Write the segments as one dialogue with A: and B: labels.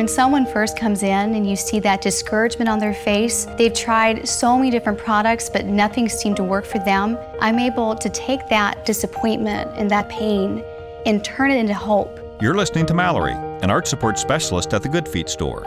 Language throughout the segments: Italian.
A: When someone first comes in and you see that discouragement on their face, they've tried so many different products, but nothing seemed to work for them. I'm able to take that disappointment and that pain and turn it into hope.
B: You're listening to Mallory, an art support specialist at the Good Feet store.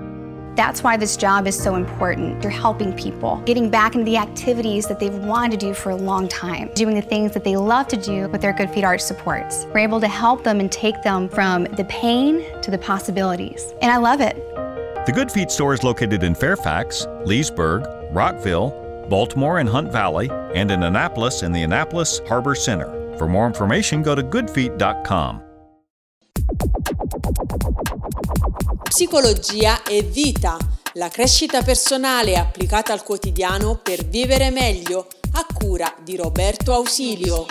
A: That's why this job is so important. You're helping people, getting back into the activities that they've wanted to do for a long time, doing the things that they love to do with their Good Feet Arch supports. We're able to help them and take them from the pain to the possibilities. And I love it.
B: The Good Feet store is located in Fairfax, Leesburg, Rockville, Baltimore and Hunt Valley, and in Annapolis in the Annapolis Harbor Center. For more information, go to goodfeet.com.
C: Psicologia e vita, la crescita personale applicata al quotidiano per vivere meglio, a cura di Roberto Ausilio.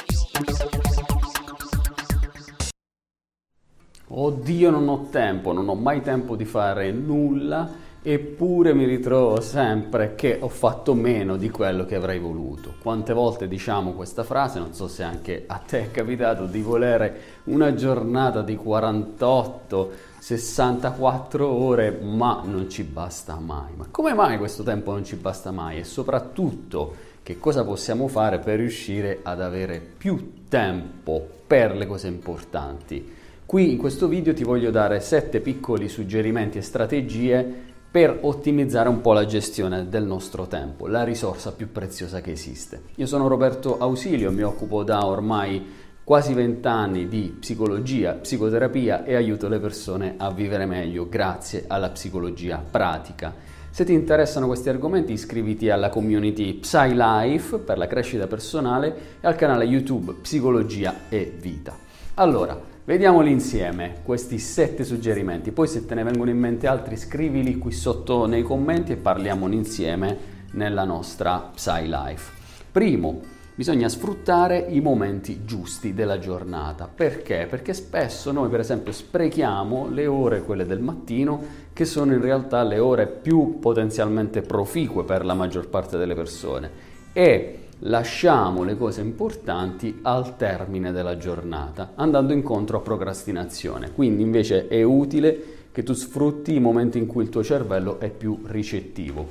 D: Oddio, non ho tempo, non ho mai tempo di fare nulla eppure mi ritrovo sempre che ho fatto meno di quello che avrei voluto. Quante volte diciamo questa frase, non so se anche a te è capitato di volere una giornata di 48, 64 ore, ma non ci basta mai. Ma come mai questo tempo non ci basta mai? E soprattutto che cosa possiamo fare per riuscire ad avere più tempo per le cose importanti? Qui in questo video ti voglio dare 7 piccoli suggerimenti e strategie per ottimizzare un po' la gestione del nostro tempo, la risorsa più preziosa che esiste. Io sono Roberto Ausilio, mi occupo da ormai quasi vent'anni di psicologia, psicoterapia e aiuto le persone a vivere meglio grazie alla psicologia pratica. Se ti interessano questi argomenti iscriviti alla community PsyLife per la crescita personale e al canale YouTube Psicologia e Vita. Allora, Vediamoli insieme questi sette suggerimenti, poi se te ne vengono in mente altri scrivili qui sotto nei commenti e parliamone insieme nella nostra Psy Life. Primo, bisogna sfruttare i momenti giusti della giornata. Perché? Perché spesso noi per esempio sprechiamo le ore, quelle del mattino, che sono in realtà le ore più potenzialmente proficue per la maggior parte delle persone. E lasciamo le cose importanti al termine della giornata, andando incontro a procrastinazione. Quindi invece è utile che tu sfrutti i momenti in cui il tuo cervello è più ricettivo.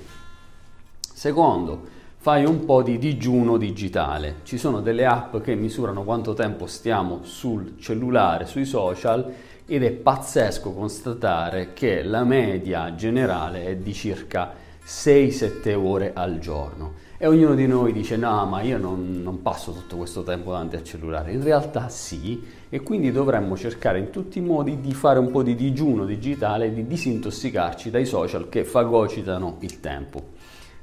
D: Secondo, fai un po' di digiuno digitale. Ci sono delle app che misurano quanto tempo stiamo sul cellulare, sui social ed è pazzesco constatare che la media generale è di circa 6-7 ore al giorno. E ognuno di noi dice no, ma io non, non, passo tutto questo tempo davanti al cellulare. In realtà sì, e quindi dovremmo cercare in tutti i modi di fare un po' di digiuno digitale, di disintossicarci dai social che fagocitano il tempo.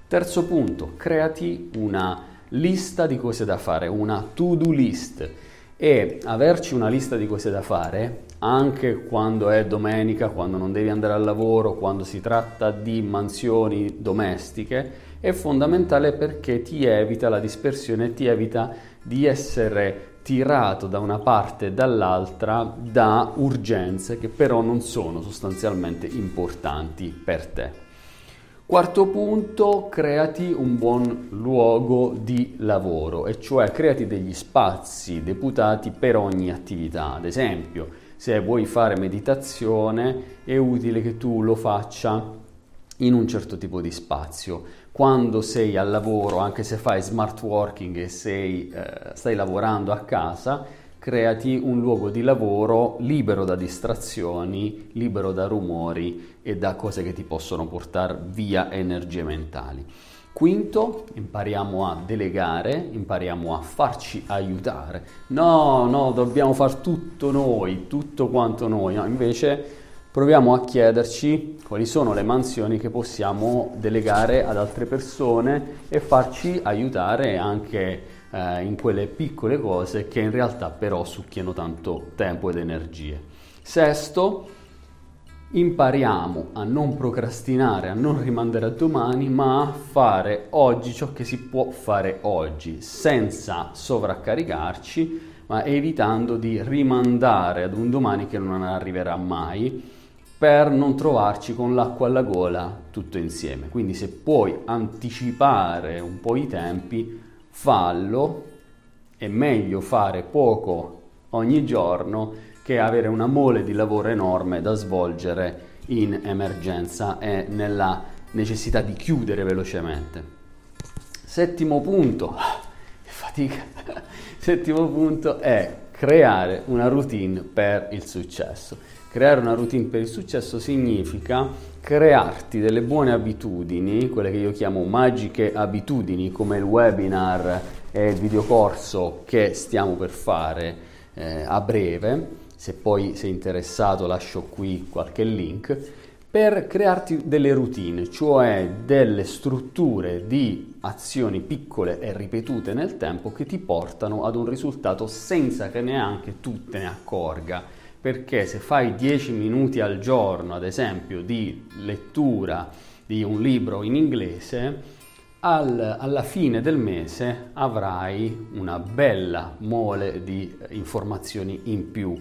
D: Terzo punto, creati una lista di cose da fare, una to-do list. E averci una lista di cose da fare anche quando è domenica, quando non devi andare al lavoro, quando si tratta di mansioni domestiche, è fondamentale perché ti evita la dispersione, ti evita di essere tirato da una parte e dall'altra da urgenze che però non sono sostanzialmente importanti per te. Quarto punto, creati un buon luogo di lavoro, e cioè creati degli spazi deputati per ogni attività. Ad esempio, se vuoi fare meditazione, è utile che tu lo faccia in un certo tipo di spazio. Quando sei al lavoro, anche se fai smart working e sei, eh, stai lavorando a casa, creati un luogo di lavoro libero da distrazioni, libero da rumori e da cose che ti possono portare via energie mentali. Quinto, impariamo a delegare, impariamo a farci aiutare. No, no, dobbiamo fare tutto noi, tutto quanto noi. No, invece proviamo a chiederci quali sono le mansioni che possiamo delegare ad altre persone e farci aiutare anche eh, in quelle piccole cose che in realtà però succhiano tanto tempo ed energie. Sesto, impariamo a non procrastinare, a non rimandare a domani, ma a fare oggi ciò che si può fare oggi, senza sovraccaricarci, ma evitando di rimandare ad un domani che non arriverà mai per non trovarci con l'acqua alla gola tutto insieme. Quindi se puoi anticipare un po' i tempi, fallo, è meglio fare poco ogni giorno che avere una mole di lavoro enorme da svolgere in emergenza e nella necessità di chiudere velocemente. Settimo punto, che fatica. Settimo punto è creare una routine per il successo. Creare una routine per il successo significa crearti delle buone abitudini, quelle che io chiamo magiche abitudini, come il webinar e il videocorso che stiamo per fare eh, a breve. Se poi sei interessato lascio qui qualche link per crearti delle routine, cioè delle strutture di azioni piccole e ripetute nel tempo che ti portano ad un risultato senza che neanche tu te ne accorga. Perché se fai 10 minuti al giorno, ad esempio, di lettura di un libro in inglese, al, alla fine del mese avrai una bella mole di informazioni in più.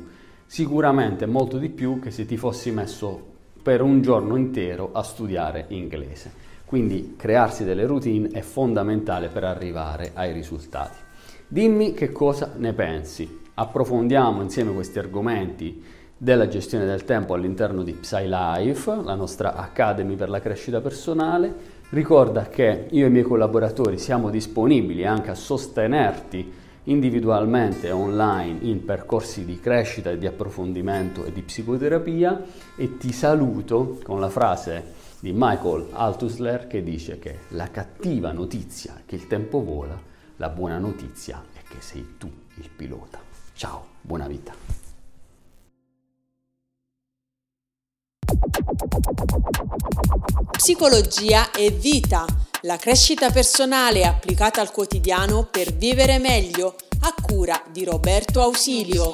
D: Sicuramente molto di più che se ti fossi messo per un giorno intero a studiare inglese. Quindi crearsi delle routine è fondamentale per arrivare ai risultati. Dimmi che cosa ne pensi. Approfondiamo insieme questi argomenti della gestione del tempo all'interno di PsyLife, la nostra Academy per la crescita personale. Ricorda che io e i miei collaboratori siamo disponibili anche a sostenerti individualmente online in percorsi di crescita e di approfondimento e di psicoterapia e ti saluto con la frase di Michael Altusler che dice che la cattiva notizia è che il tempo vola, la buona notizia è che sei tu il pilota. Ciao, buona vita.
C: Psicologia e vita la crescita personale applicata al quotidiano per vivere meglio, a cura di Roberto Ausilio.